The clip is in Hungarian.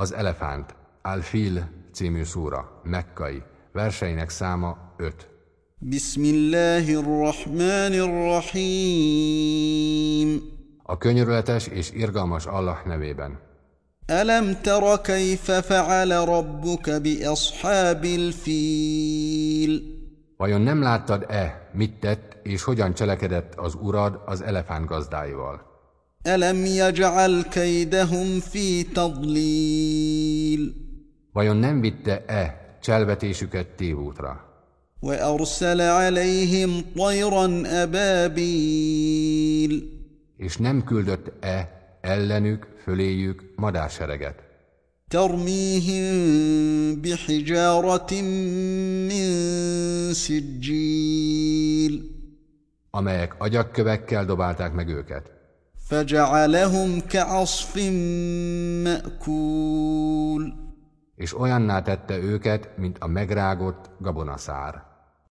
Az Elefánt, Al-Fil című szúra, mekkai, verseinek száma 5. Bismillahirrahmanirrahim. A könyörületes és irgalmas Allah nevében. Alam tara kayfa fa'ala rabbuka bi ashabil fil. Vajon nem láttad-e, mit tett és hogyan cselekedett az urad az elefánt gazdáival? ألم يجعل كيدهم في تضليل Vajon nem vitte-e cselvetésüket tévútra? وأرسل عليهم طيرا أبابيل És nem küldött-e ellenük, föléjük madársereget? ترميهم بحجارة من سجيل amelyek agyakkövekkel dobálták meg őket. فجعلهم كعصف مأكول És olyanná tette őket, mint a megrágott gabonaszár.